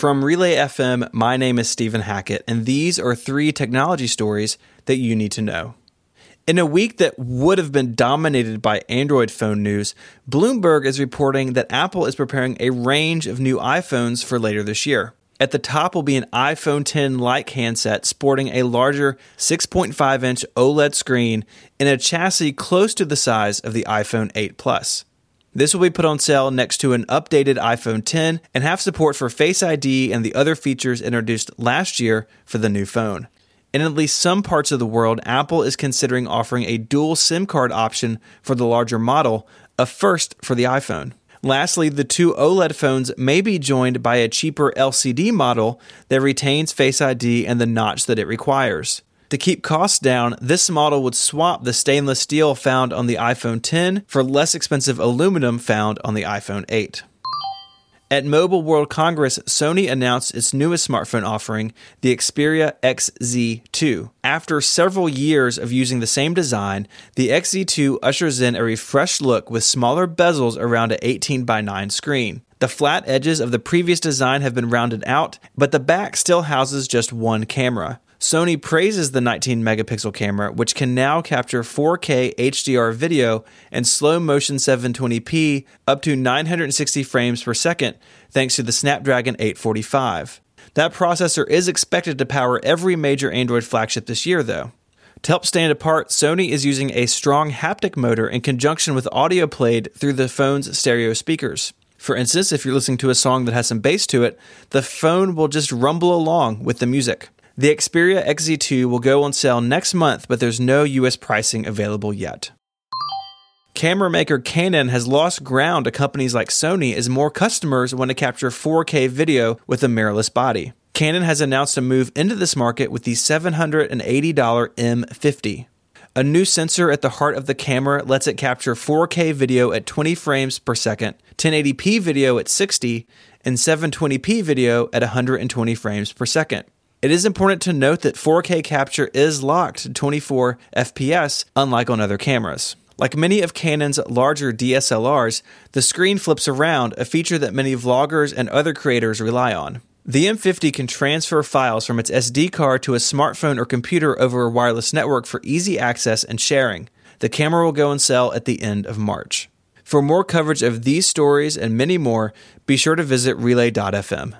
From Relay FM, my name is Stephen Hackett, and these are three technology stories that you need to know. In a week that would have been dominated by Android phone news, Bloomberg is reporting that Apple is preparing a range of new iPhones for later this year. At the top will be an iPhone 10 like handset sporting a larger 6.5 inch OLED screen and a chassis close to the size of the iPhone 8 Plus. This will be put on sale next to an updated iPhone 10 and have support for Face ID and the other features introduced last year for the new phone. In at least some parts of the world, Apple is considering offering a dual SIM card option for the larger model, a first for the iPhone. Lastly, the two OLED phones may be joined by a cheaper LCD model that retains Face ID and the notch that it requires. To keep costs down, this model would swap the stainless steel found on the iPhone 10 for less expensive aluminum found on the iPhone 8. At Mobile World Congress, Sony announced its newest smartphone offering, the Xperia XZ2. After several years of using the same design, the XZ2 ushers in a refreshed look with smaller bezels around an 18 by 9 screen. The flat edges of the previous design have been rounded out, but the back still houses just one camera. Sony praises the 19 megapixel camera, which can now capture 4K HDR video and slow motion 720p up to 960 frames per second, thanks to the Snapdragon 845. That processor is expected to power every major Android flagship this year, though. To help stand apart, Sony is using a strong haptic motor in conjunction with audio played through the phone's stereo speakers. For instance, if you're listening to a song that has some bass to it, the phone will just rumble along with the music. The Xperia XZ2 will go on sale next month, but there's no US pricing available yet. Camera maker Canon has lost ground to companies like Sony as more customers want to capture 4K video with a mirrorless body. Canon has announced a move into this market with the $780 M50. A new sensor at the heart of the camera lets it capture 4K video at 20 frames per second, 1080p video at 60, and 720p video at 120 frames per second. It is important to note that 4K capture is locked to 24 FPS, unlike on other cameras. Like many of Canon's larger DSLRs, the screen flips around, a feature that many vloggers and other creators rely on. The M50 can transfer files from its SD card to a smartphone or computer over a wireless network for easy access and sharing. The camera will go on sale at the end of March. For more coverage of these stories and many more, be sure to visit relay.fm.